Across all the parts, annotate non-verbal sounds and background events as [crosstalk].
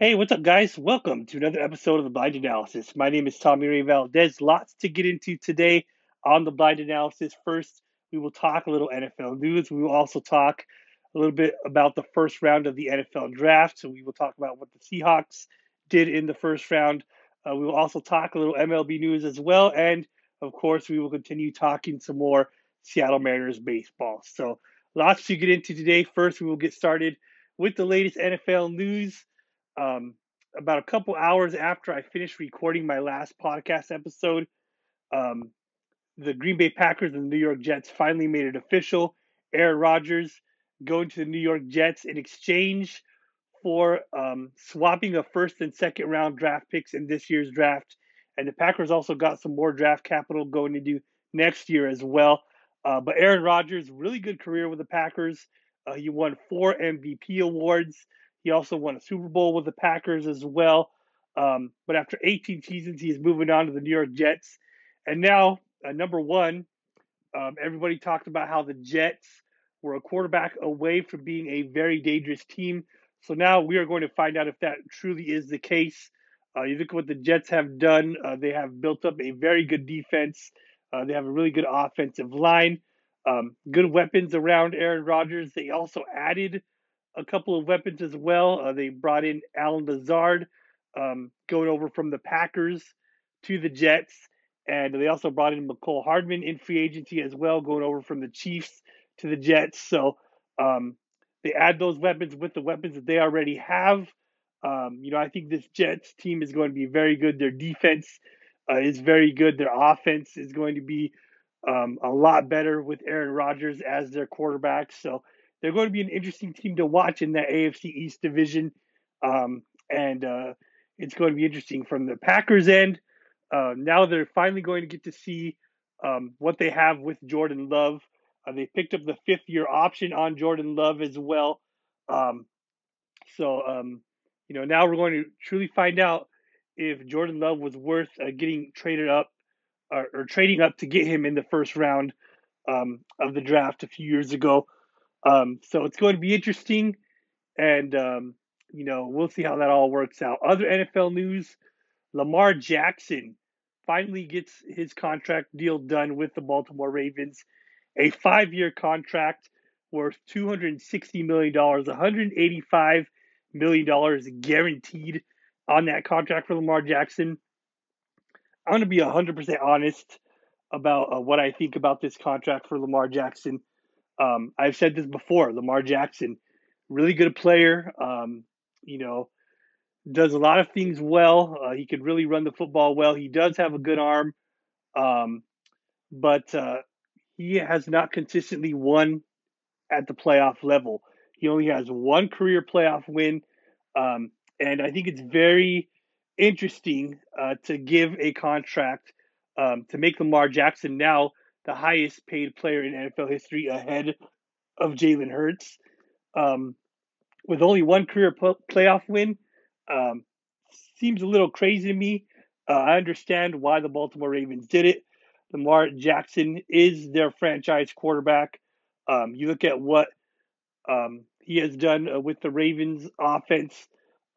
Hey, what's up, guys? Welcome to another episode of the Blind Analysis. My name is Tommy Ray Valdez. Lots to get into today on the Blind Analysis. First, we will talk a little NFL news. We will also talk a little bit about the first round of the NFL draft. So, we will talk about what the Seahawks did in the first round. Uh, we will also talk a little MLB news as well. And, of course, we will continue talking some more Seattle Mariners baseball. So, lots to get into today. First, we will get started with the latest NFL news um, about a couple hours after I finished recording my last podcast episode, um, the Green Bay Packers and the New York Jets finally made it official. Aaron Rodgers going to the New York Jets in exchange for um, swapping a first and second round draft picks in this year's draft. And the Packers also got some more draft capital going into next year as well. Uh, but Aaron Rodgers, really good career with the Packers. Uh, he won four MVP awards. He also won a Super Bowl with the Packers as well. Um, but after 18 seasons, he's moving on to the New York Jets. And now, uh, number one, um, everybody talked about how the Jets were a quarterback away from being a very dangerous team. So now we are going to find out if that truly is the case. Uh, you look at what the Jets have done. Uh, they have built up a very good defense. Uh, they have a really good offensive line, um, good weapons around Aaron Rodgers. They also added a couple of weapons as well. Uh, they brought in Allen Lazard, um, going over from the Packers to the Jets, and they also brought in Mecole Hardman in free agency as well, going over from the Chiefs to the Jets. So um, they add those weapons with the weapons that they already have. Um, you know, I think this Jets team is going to be very good. Their defense uh, is very good. Their offense is going to be um, a lot better with Aaron Rodgers as their quarterback. So they're going to be an interesting team to watch in that AFC East division. Um, and uh, it's going to be interesting from the Packers' end. Uh, now they're finally going to get to see um, what they have with Jordan Love. Uh, they picked up the fifth year option on Jordan Love as well. Um, so, um, you know, now we're going to truly find out if Jordan Love was worth uh, getting traded up or, or, trading up to get him in the first round um, of the draft a few years ago. Um, so it's going to be interesting, and um, you know we'll see how that all works out. Other NFL news: Lamar Jackson finally gets his contract deal done with the Baltimore Ravens, a five-year contract worth two hundred sixty million dollars, one hundred eighty-five million dollars guaranteed on that contract for Lamar Jackson. I'm going to be 100% honest about uh, what I think about this contract for Lamar Jackson. Um, I've said this before. Lamar Jackson, really good player. Um, you know, does a lot of things well. Uh, he could really run the football well. He does have a good arm, um, but uh, he has not consistently won at the playoff level. He only has one career playoff win, um, and I think it's very interesting uh, to give a contract um, to make Lamar Jackson now the highest paid player in NFL history ahead of Jalen Hurts. Um, with only one career playoff win, um, seems a little crazy to me. Uh, I understand why the Baltimore Ravens did it. Lamar Jackson is their franchise quarterback. Um, you look at what um, he has done uh, with the Ravens offense,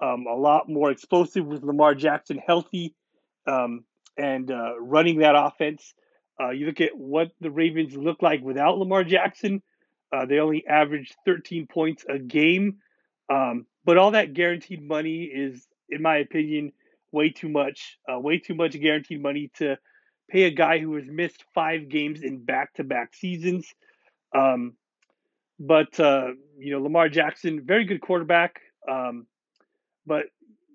um, a lot more explosive with Lamar Jackson healthy um, and uh, running that offense. Uh, you look at what the Ravens look like without Lamar Jackson. Uh, they only averaged 13 points a game. Um, but all that guaranteed money is, in my opinion, way too much. Uh, way too much guaranteed money to pay a guy who has missed five games in back to back seasons. Um, but, uh, you know, Lamar Jackson, very good quarterback. Um, but,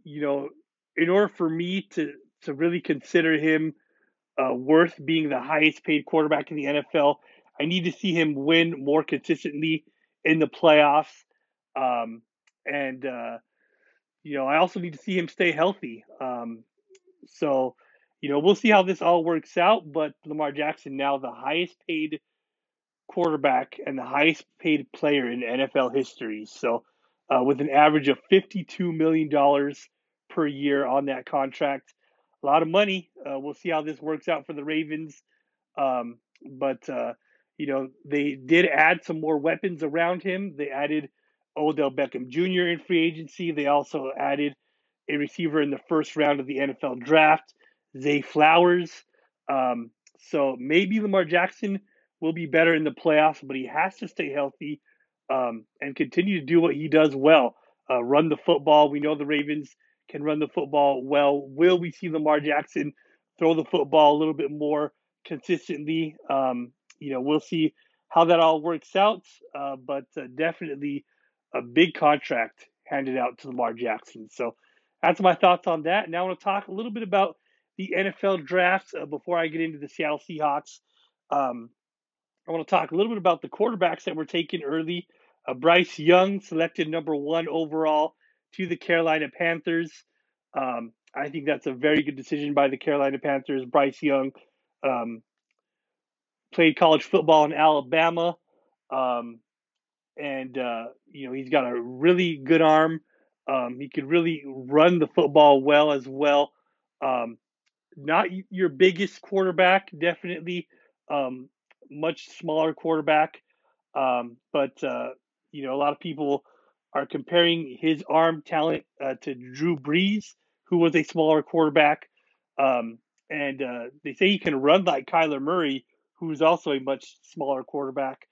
you know, in order for me to, to really consider him uh, worth being the highest paid quarterback in the NFL. I need to see him win more consistently in the playoffs. Um, and, uh, you know, I also need to see him stay healthy. Um, so, you know, we'll see how this all works out. But Lamar Jackson, now the highest paid quarterback and the highest paid player in NFL history. So, uh, with an average of $52 million per year on that contract lot of money. Uh, we'll see how this works out for the Ravens. Um, but, uh, you know, they did add some more weapons around him. They added Odell Beckham Jr. in free agency. They also added a receiver in the first round of the NFL draft, Zay Flowers. Um, so maybe Lamar Jackson will be better in the playoffs, but he has to stay healthy um, and continue to do what he does well uh, run the football. We know the Ravens can run the football well. Will we see Lamar Jackson throw the football a little bit more consistently? Um, you know, we'll see how that all works out, uh, but uh, definitely a big contract handed out to Lamar Jackson. So that's my thoughts on that. Now I want to talk a little bit about the NFL draft uh, before I get into the Seattle Seahawks. Um, I want to talk a little bit about the quarterbacks that were taken early. Uh, Bryce Young selected number one overall to the Carolina Panthers. Um, I think that's a very good decision by the Carolina Panthers. Bryce Young um, played college football in Alabama, um, and uh, you know he's got a really good arm. Um, he could really run the football well as well. Um, not your biggest quarterback, definitely. Um, much smaller quarterback, but uh, you know, a lot of people are comparing his arm talent uh, to Drew Brees, who was a smaller quarterback. Um, and uh, they say he can run like Kyler Murray, who's also a much smaller quarterback.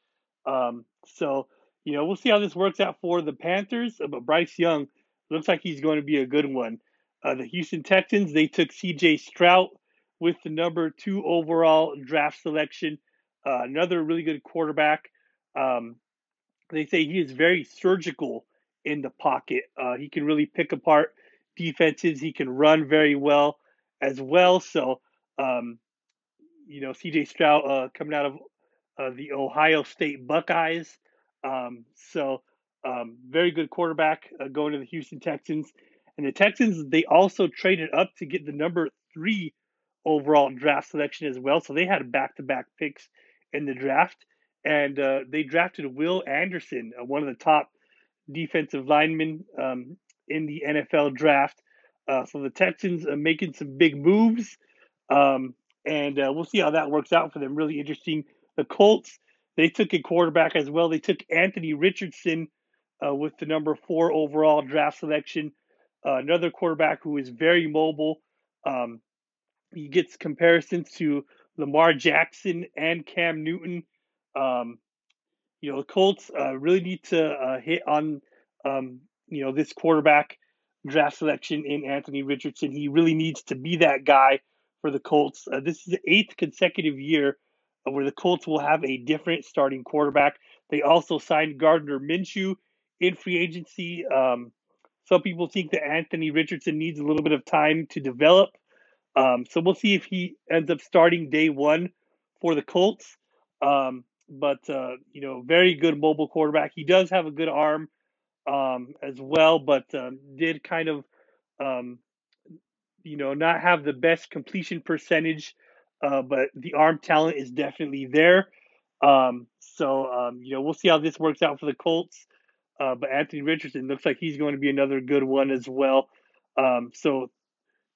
Um, so, you know, we'll see how this works out for the Panthers. But Bryce Young looks like he's going to be a good one. Uh, the Houston Texans, they took CJ Stroud with the number two overall draft selection. Uh, another really good quarterback. Um, they say he is very surgical in the pocket. Uh, he can really pick apart defenses. He can run very well as well. So, um, you know, CJ Stroud uh, coming out of uh, the Ohio State Buckeyes. Um, so, um, very good quarterback uh, going to the Houston Texans. And the Texans, they also traded up to get the number three overall draft selection as well. So they had back to back picks in the draft and uh, they drafted Will Anderson, uh, one of the top defensive linemen um, in the NFL draft. Uh, so the Texans are making some big moves, um, and uh, we'll see how that works out for them. Really interesting. The Colts, they took a quarterback as well. They took Anthony Richardson uh, with the number four overall draft selection. Uh, another quarterback who is very mobile. Um, he gets comparisons to Lamar Jackson and Cam Newton um, you know, the Colts uh, really need to uh, hit on, um, you know, this quarterback draft selection in Anthony Richardson. He really needs to be that guy for the Colts. Uh, this is the eighth consecutive year where the Colts will have a different starting quarterback. They also signed Gardner Minshew in free agency. Um, some people think that Anthony Richardson needs a little bit of time to develop. Um, so we'll see if he ends up starting day one for the Colts. Um, but uh, you know, very good mobile quarterback. He does have a good arm um, as well, but um, did kind of, um, you know, not have the best completion percentage. Uh, but the arm talent is definitely there. Um, so um, you know, we'll see how this works out for the Colts. Uh, but Anthony Richardson looks like he's going to be another good one as well. So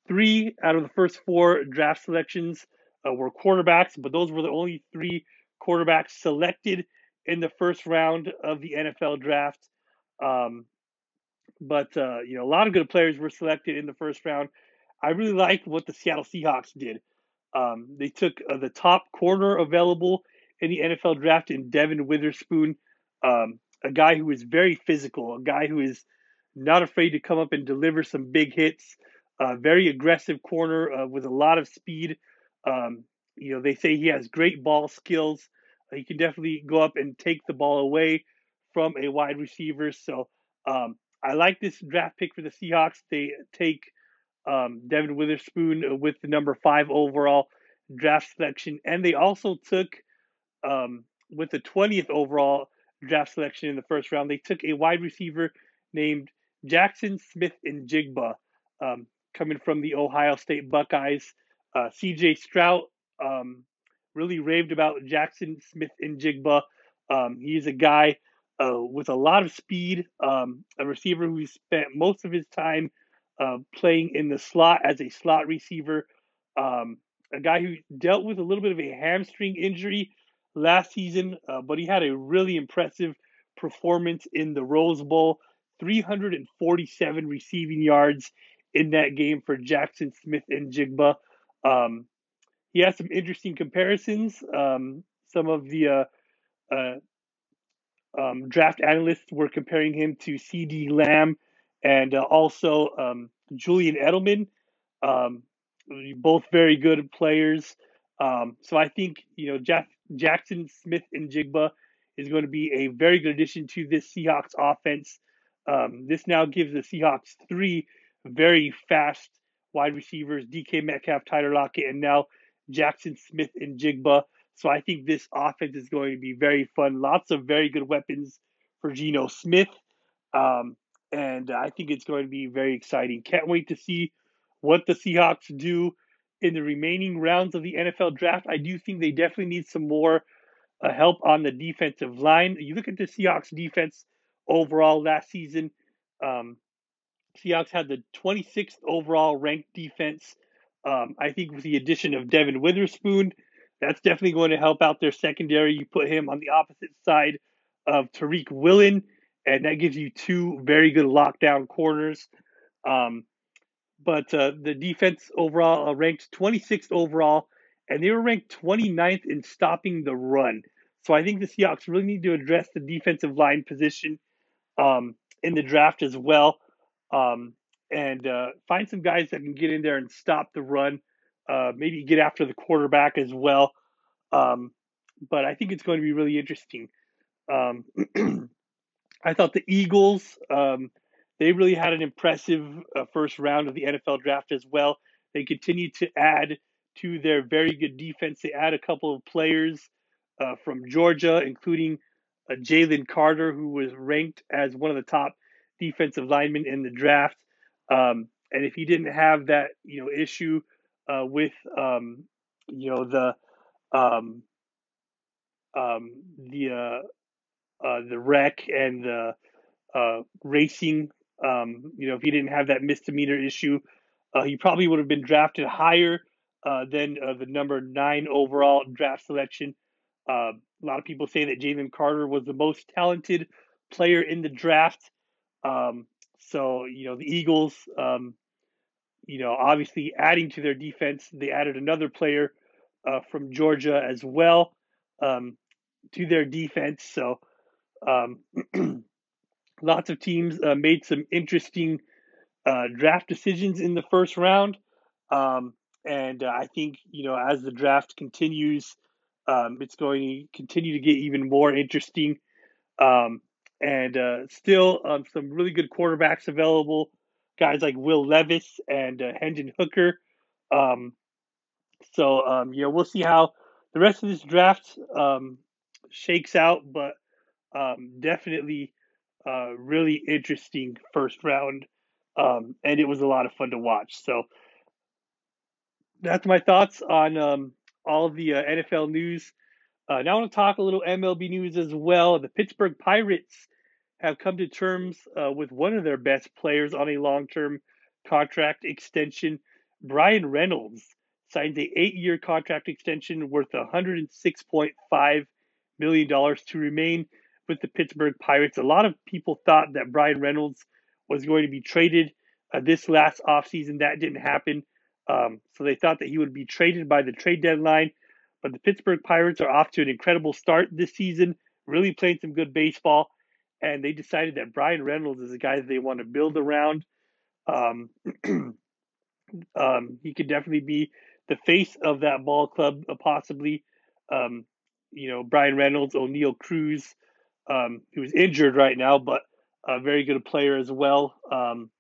three out of the first four draft selections uh, were quarterbacks, but those were the only three quarterbacks selected in the first round of the NFL draft. Um, but uh, you know, a lot of good players were selected in the first round. I really like what the Seattle Seahawks did. Um, they took uh, the top corner available in the NFL draft in Devon Witherspoon, um, a guy who is very physical, a guy who is not afraid to come up and deliver some big hits. Uh, very aggressive corner uh, with a lot of speed. Um, you know, they say he has great ball skills. He can definitely go up and take the ball away from a wide receiver. So um, I like this draft pick for the Seahawks. They take um, Devon Witherspoon with the number five overall draft selection, and they also took um, with the twentieth overall draft selection in the first round. They took a wide receiver named Jaxon Smith-Njigba, um, coming from the Ohio State Buckeyes. Uh, C.J. Stroud um, really raved about Jaxon Smith-Njigba. Um, he's a guy uh, with a lot of speed, um, a receiver who spent most of his time uh, playing in the slot as a slot receiver. Um, a guy who dealt with a little bit of a hamstring injury last season, uh, but he had a really impressive performance in the Rose Bowl 347 receiving yards, in that game for Jaxon Smith-Njigba. Um, he has some interesting comparisons. Um, some of the uh, uh, um, draft analysts were comparing him to CeeDee Lamb and uh, also um, Julian Edelman. Um, both very good players. Um, so I think you know Jack, Jaxon Smith-Njigba is going to be a very good addition to this Seahawks offense. Um, this now gives the Seahawks three very fast wide receivers: DK Metcalf, Tyler Lockett, and now Jaxon Smith-Njigba. So I think this offense is going to be very fun. Lots of very good weapons for Geno Smith. Um, and I think it's going to be very exciting. Can't wait to see what the Seahawks do in the remaining rounds of the NFL draft. I do think they definitely need some more uh, help on the defensive line. You look at the Seahawks defense overall last season. Um, Seahawks had the 26th overall ranked defense. Um, I think with the addition of Devon Witherspoon, that's definitely going to help out their secondary. You put him on the opposite side of Tariq Woolen, and that gives you two very good lockdown corners. Um, but uh, the defense overall uh, ranked 26th overall, and they were ranked 29th in stopping the run. So I think the Seahawks really need to address the defensive line position um, in the draft as well, um, and uh, find some guys that can get in there and stop the run. Uh, maybe get after the quarterback as well. Um, but I think it's going to be really interesting. Um, [clears throat] I thought the Eagles um, they really had an impressive uh, first round of the NFL draft as well. They continue to add to their very good defense. They add a couple of players uh, from Georgia, including uh, Jalen Carter, who was ranked as one of the top defensive linemen in the draft. Um, and if he didn't have that, you know, issue uh, with, um, you know, the um, um the uh, uh, the wreck and the racing um, you know, if he didn't have that misdemeanor issue, uh, he probably would have been drafted higher uh, than uh, the number nine overall draft selection. Uh, a lot of people say that Jalen Carter was the most talented player in the draft. Um, so, you know, the Eagles, um, you know, obviously adding to their defense, they added another player uh, from Georgia as well um, to their defense. So, um, [clears throat] Lots of teams uh, made some interesting uh, draft decisions in the first round. Um, and uh, I think, you know, as the draft continues, um, it's going to continue to get even more interesting. Um, and uh, still, um, some really good quarterbacks available. Guys like Will Levis and uh, Hendon Hooker. Um, so, um, we'll see how the rest of this draft um, shakes out, but um, definitely uh, really interesting first round, um, and it was a lot of fun to watch. So that's my thoughts on all the uh, NFL news. Uh, now I want to talk a little MLB news as well. The Pittsburgh Pirates have come to terms uh, with one of their best players on a long-term contract extension. Bryan Reynolds signs a eight-year contract extension worth 106.5 million dollars to remain with the Pittsburgh Pirates. A lot of people thought that Bryan Reynolds was going to be traded uh, this last offseason. That didn't happen. Um, so they thought that he would be traded by the trade deadline. But the Pittsburgh Pirates are off to an incredible start this season, really playing some good baseball. And they decided that Bryan Reynolds is a guy that they want to build around. Um, [clears throat] um, he could definitely be the face of that ball club, uh, possibly. Um, you know, Bryan Reynolds, Oneil Cruz, um, who's injured right now, but a very good player as well. Um,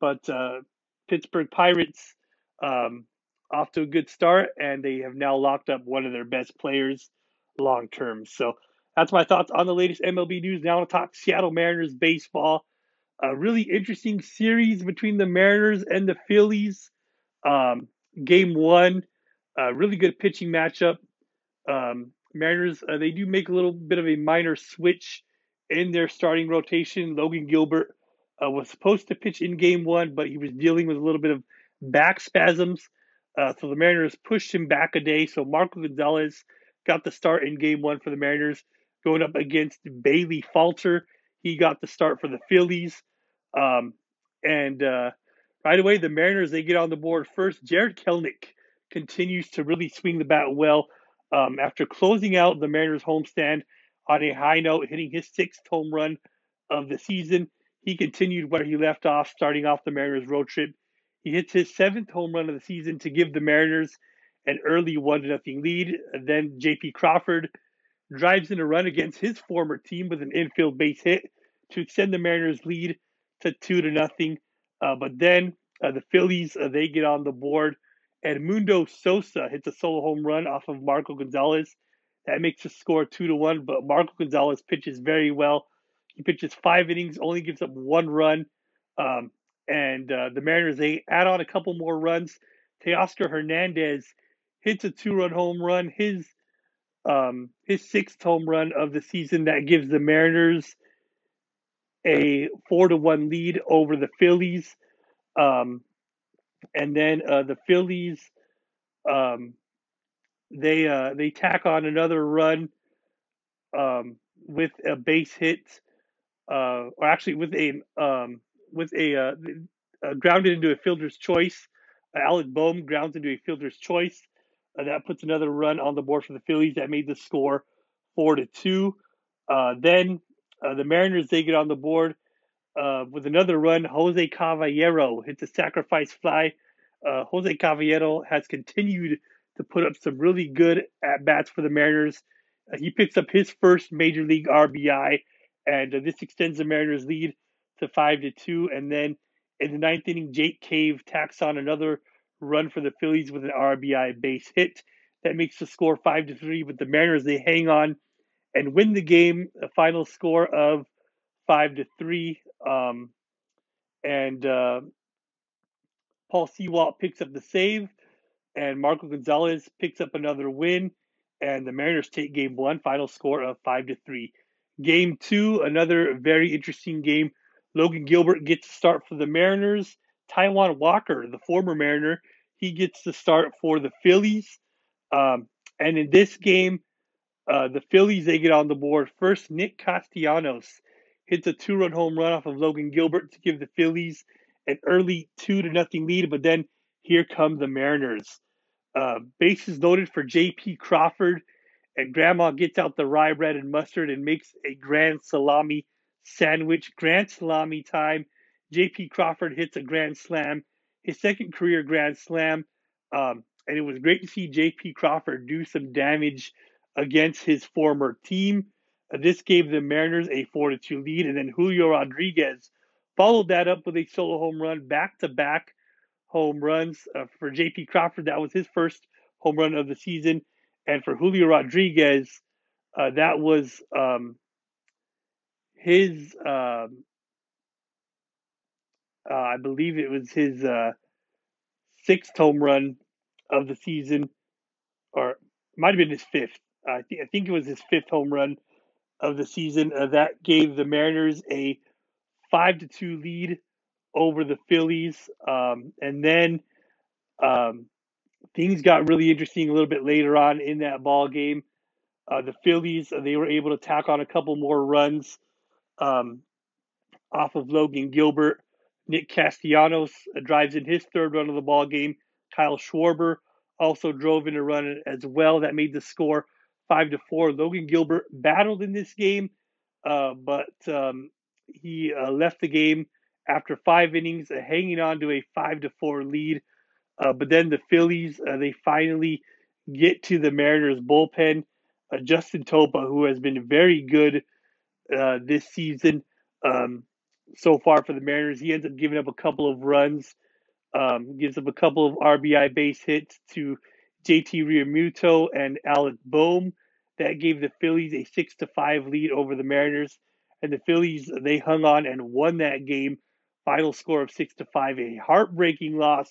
but uh, Pittsburgh Pirates um, off to a good start, and they have now locked up one of their best players long term. So that's my thoughts on the latest MLB news. Now to talk Seattle Mariners baseball. A really interesting series between the Mariners and the Phillies. Um, game one, a really good pitching matchup. Um, Mariners, uh, they do make a little bit of a minor switch in their starting rotation. Logan Gilbert uh, was supposed to pitch in game one, but he was dealing with a little bit of back spasms. Uh, so the Mariners pushed him back a day. So Marco Gonzalez got the start in game one for the Mariners, going up against Bailey Falter. He got the start for the Phillies. Um, and uh, Right away, the Mariners they get on the board first. Jarred Kelenic continues to really swing the bat well. Um, after closing out the Mariners homestand on a high note, hitting his sixth home run of the season, he continued where he left off, starting off the Mariners road trip. He hits his seventh home run of the season to give the Mariners an early one to nothing lead. Then J.P. Crawford drives in a run against his former team with an infield base hit to extend the Mariners' lead to two to nothing. Uh, but then uh, the Phillies uh, they get on the board, and Mundo Sosa hits a solo home run off of Marco Gonzalez. That makes the score two to one. But Marco Gonzalez pitches very well. He pitches five innings, only gives up one run. Um, and uh, the Mariners they add on a couple more runs. Teoscar Hernandez hits a two-run home run, his um, his sixth home run of the season. That gives the Mariners a four to one lead over the Phillies. Um, and then uh, the Phillies um, they uh, they tack on another run um, with a base hit, uh, or actually with a um, with a uh, uh, grounded into a fielder's choice. Alec Bohm grounds into a fielder's choice. Uh, that puts another run on the board for the Phillies. That made the score four to two. Uh, then uh, the Mariners they get on the board uh, with another run. Jose Caballero hits a sacrifice fly. Uh, Jose Caballero has continued to put up some really good at bats for the Mariners. Uh, he picks up his first major league RBI, and this extends the Mariners' lead to five to two. And then in the ninth inning, Jake Cave tacks on another run for the Phillies with an RBI base hit. That makes the score five to three. But the Mariners they hang on and win the game. A final score of five to three. Um, and uh, Paul Sewald picks up the save, and Marco Gonzalez picks up another win. And the Mariners take game one, final score of five to three. Game two, another very interesting game. Logan Gilbert gets to start for the Mariners. Taijuan Walker, the former Mariner, he gets to start for the Phillies. Um, and in this game, uh, the Phillies they get on the board first. Nick Castellanos hits a two-run home run off of Logan Gilbert to give the Phillies an early two to nothing lead. But then here come the Mariners. Uh, bases loaded for J.P. Crawford, and Grandma gets out the rye bread and mustard and makes a grand salami sandwich. Grand salami time. J.P. Crawford hits a grand slam, his second career grand slam. Um, and it was great to see J.P. Crawford do some damage against his former team. Uh, this gave the Mariners a 4 to 2 lead, and then Julio Rodriguez followed that up with a solo home run, back to back home runs. Uh, for J.P. Crawford, that was his first home run of the season. And for Julio Rodriguez, uh, that was um, his, um, uh, I believe it was his uh, sixth home run of the season, or might have been his fifth. I, th- I think it was his fifth home run of the season. Uh, that gave the Mariners a five to two lead over the Phillies, um, and then um, things got really interesting a little bit later on in that ball game. Uh, the Phillies uh, they were able to tack on a couple more runs um, off of Logan Gilbert. Nick Castellanos uh, drives in his third run of the ball game. Kyle Schwarber also drove in a run as well. That made the score five to four. Logan Gilbert battled in this game, uh, but um, he uh, left the game after five innings, uh, hanging on to a five to four lead. Uh, but then the Phillies, uh, they finally get to the Mariners bullpen. Justin Topa, who has been very good this season um, so far for the Mariners, he ends up giving up a couple of runs, um, gives up a couple of RBI base hits to JT Realmuto and Alec Bohm. That gave the Phillies a six to five lead over the Mariners, and the Phillies they hung on and won that game. Final score of six to five, a heartbreaking loss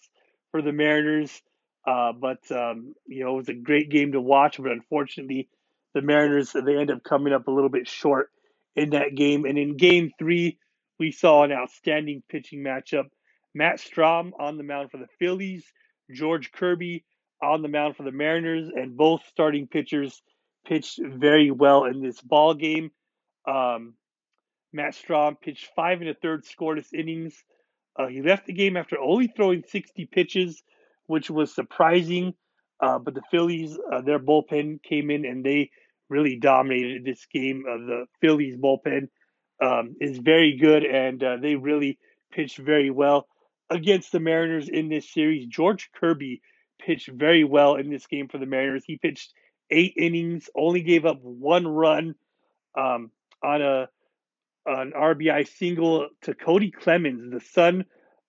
for the Mariners. Uh, but um, you know it was a great game to watch, but unfortunately, the Mariners they end up coming up a little bit short in that game. And in Game Three, we saw an outstanding pitching matchup. Matt Strahm on the mound for the Phillies, George Kirby on the mound for the Mariners, and both starting pitchers pitched very well in this ball game. Um, Matt Strahm pitched five and a third scoreless innings, Uh, he left the game after only throwing 60 pitches, which was surprising. Uh, but the Phillies, uh, their bullpen came in and they really dominated this game. Uh, the Phillies bullpen um, is very good and uh, they really pitched very well against the Mariners in this series. George Kirby pitched very well in this game for the Mariners. He pitched eight innings, only gave up one run um, on a an RBI single to Kody Clemens, the son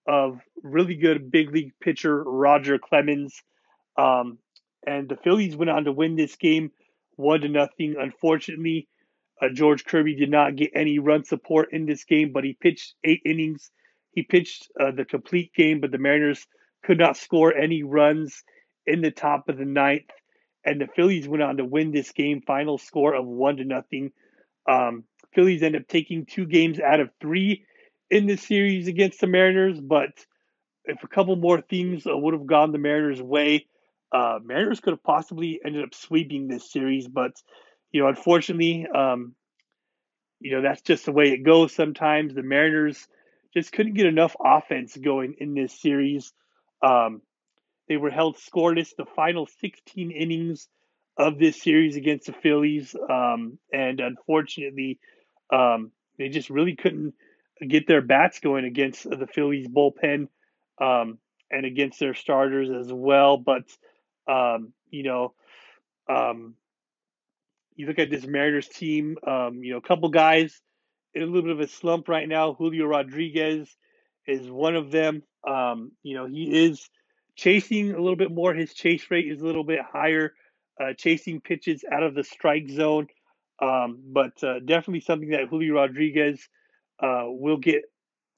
of really good big league pitcher Roger Clemens. Um, and the Phillies went on to win this game one to nothing. Unfortunately, uh, George Kirby did not get any run support in this game, but he pitched eight innings. He pitched uh, the complete game, but the Mariners could not score any runs in the top of the ninth. And the Phillies went on to win this game, final score of one to nothing. Um, Phillies end up taking two games out of three in this series against the Mariners, but if a couple more things uh, would have gone the Mariners' way, uh, Mariners could have possibly ended up sweeping this series. But you know, unfortunately, um, you know that's just the way it goes. Sometimes the Mariners just couldn't get enough offense going in this series. Um, they were held scoreless the final 16 innings of this series against the Phillies, um, and unfortunately, um, they just really couldn't get their bats going against the Phillies bullpen um, and against their starters as well. But um, you know, um, you look at this Mariners team. Um, you know, a couple guys in a little bit of a slump right now. Julio Rodriguez is one of them. Um, you know, he is chasing a little bit more. His chase rate is a little bit higher, uh, chasing pitches out of the strike zone. Um, but uh, definitely something that Julio Rodriguez uh, will get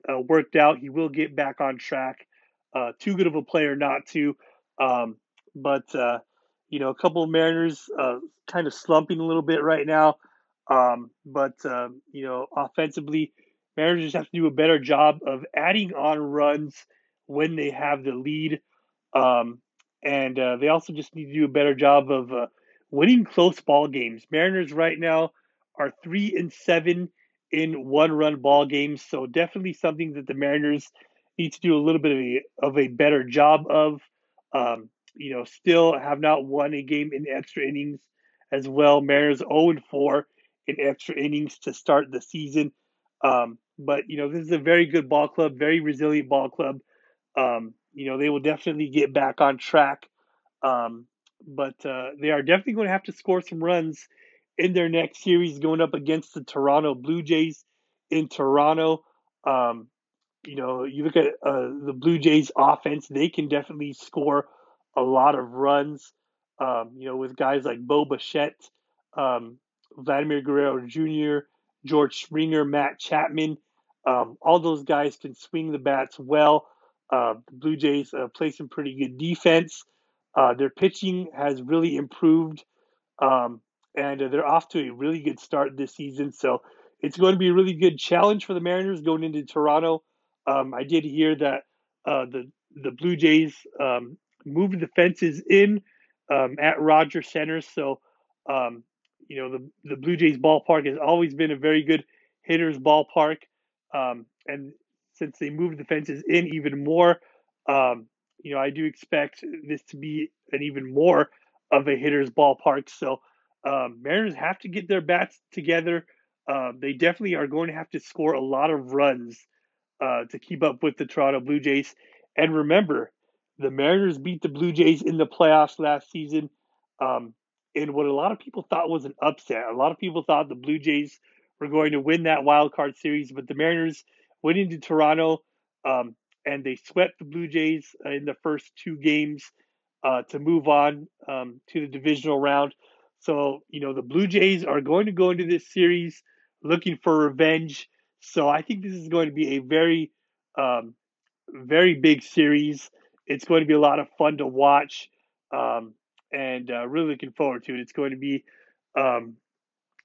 uh, worked out. He will get back on track. Uh, too good of a player not to. Um, but uh, you know, a couple of Mariners uh, kind of slumping a little bit right now. Um, but um, you know, offensively, Mariners have to do a better job of adding on runs when they have the lead. Um, and uh, they also just need to do a better job of uh, winning close ball games. Mariners right now are three and seven in one run ball games, so definitely something that the Mariners need to do a little bit of a, of a better job of. Um, you know, still have not won a game in extra innings as well. Mariners 0 4 in extra innings to start the season. Um, but, you know, this is a very good ball club, very resilient ball club. Um, you know, they will definitely get back on track. Um, but uh, they are definitely going to have to score some runs in their next series going up against the Toronto Blue Jays in Toronto. Um, you know, you look at uh, the Blue Jays offense, they can definitely score a lot of runs. Um, you know, with guys like Bo Bichette, um, Vladimir Guerrero Jr., George Springer, Matt Chapman. Um, all those guys can swing the bats well. Uh, the Blue Jays uh, play some pretty good defense. Uh, their pitching has really improved, um, and they're off to a really good start this season. So it's going to be a really good challenge for the Mariners going into Toronto. Um, I did hear that uh, the the Blue Jays um, moved the fences in um, at Rogers Center. So, um, you know, the, the Blue Jays ballpark has always been a very good hitter's ballpark. Um, and since they moved the fences in even more, um, you know, I do expect this to be an even more of a hitter's ballpark. So, um, Mariners have to get their bats together. Uh, they definitely are going to have to score a lot of runs uh, to keep up with the Toronto Blue Jays. And remember, the Mariners beat the Blue Jays in the playoffs last season. Um, in what a lot of people thought was an upset. A lot of people thought the Blue Jays were going to win that wild card series, but the Mariners went into Toronto um, and they swept the Blue Jays in the first two games uh, to move on um, to the divisional round. So, you know, the Blue Jays are going to go into this series looking for revenge. So I think this is going to be a very, um, very big series. It's going to be a lot of fun to watch, um, and uh, really looking forward to it. It's going to be um,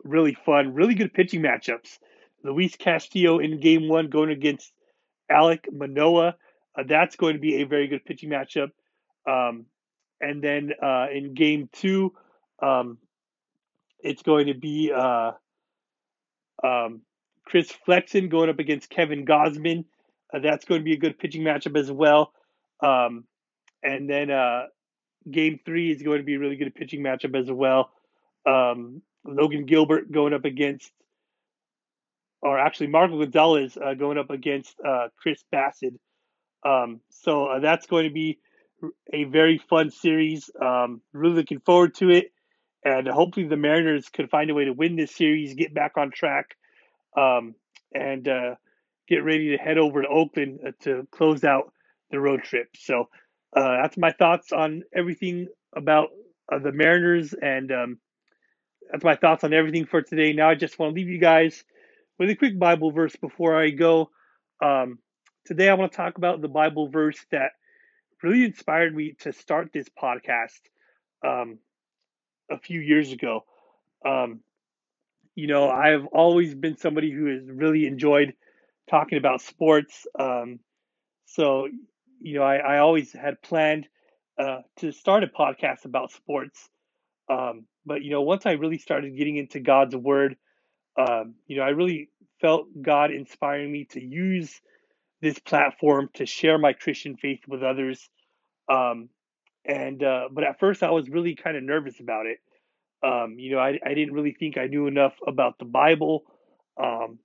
really fun, really good pitching matchups. Luis Castillo in Game One going against Alek Manoah. Uh, that's going to be a very good pitching matchup. Um, and then uh, in Game Two, um, it's going to be uh, um, Chris Flexen going up against Kevin Gausman. Uh, that's going to be a good pitching matchup as well. Um, and then uh, game three is going to be a really good pitching matchup as well. Um, Logan Gilbert going up against, or actually Marco Gonzalez uh, going up against uh, Chris Bassitt. Um, so uh, that's going to be a very fun series. Um, really looking forward to it, and hopefully the Mariners can find a way to win this series, get back on track, um, and uh, get ready to head over to Oakland uh, to close out the road trip. So uh, that's my thoughts on everything about uh, the Mariners, and um, that's my thoughts on everything for today. Now I just want to leave you guys with a quick Bible verse before I go. Um, today I want to talk about the Bible verse that really inspired me to start this podcast um, a few years ago. Um, you know, I've always been somebody who has really enjoyed talking about sports. Um, so, you know, I, I always had planned uh, to start a podcast about sports. Um, but, you know, once I really started getting into God's word, um, you know, I really felt God inspiring me to use this platform to share my Christian faith with others. Um, and, uh, but at first I was really kind of nervous about it. Um, you know, I, I didn't really think I knew enough about the Bible. Um,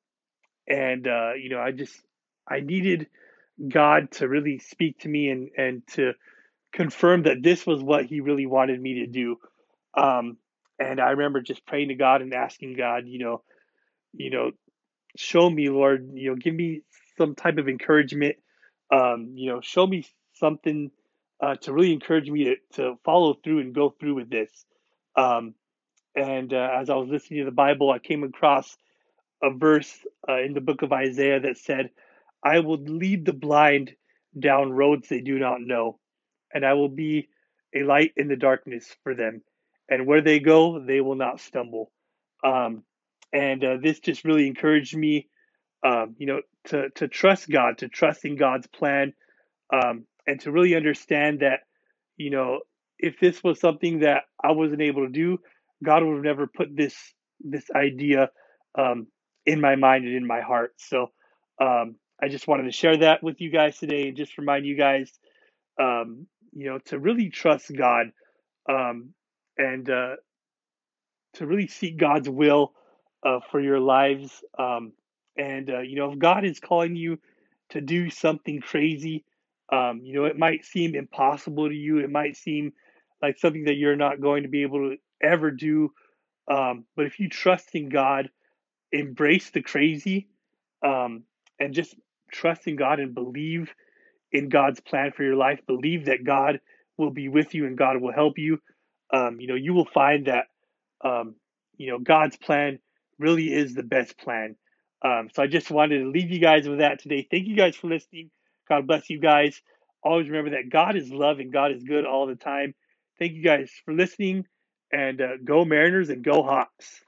and uh, you know, I just I needed God to really speak to me and and to confirm that this was what He really wanted me to do. Um, and I remember just praying to God and asking God, you know, you know, show me, Lord, you know, give me some type of encouragement. Um, you know, show me something uh, to really encourage me to, to follow through and go through with this. Um, and uh, as I was listening to the Bible, I came across a verse uh, in the book of Isaiah that said, I will lead the blind down roads they do not know, and I will be a light in the darkness for them. And where they go, they will not stumble. Um, and uh, this just really encouraged me, um, you know, to, to trust God, to trust in God's plan, um, and to really understand that, you know, if this was something that I wasn't able to do, God would have never put this this idea um, in my mind and in my heart. So um, I just wanted to share that with you guys today and just remind you guys, um, you know, to really trust God um, and uh, to really seek God's will uh, for your lives. Um, and, uh, you know, if God is calling you to do something crazy, um, you know, it might seem impossible to you. It might seem like something that you're not going to be able to ever do. Um, but if you trust in God, embrace the crazy um, and just trust in God and believe in God's plan for your life. Believe that God will be with you and God will help you. Um, you know, you will find that, um, you know, God's plan really is the best plan. Um, so I just wanted to leave you guys with that today. Thank you guys for listening. God bless you guys. Always remember that God is love and God is good all the time. Thank you guys for listening and uh, go Mariners and go Hawks.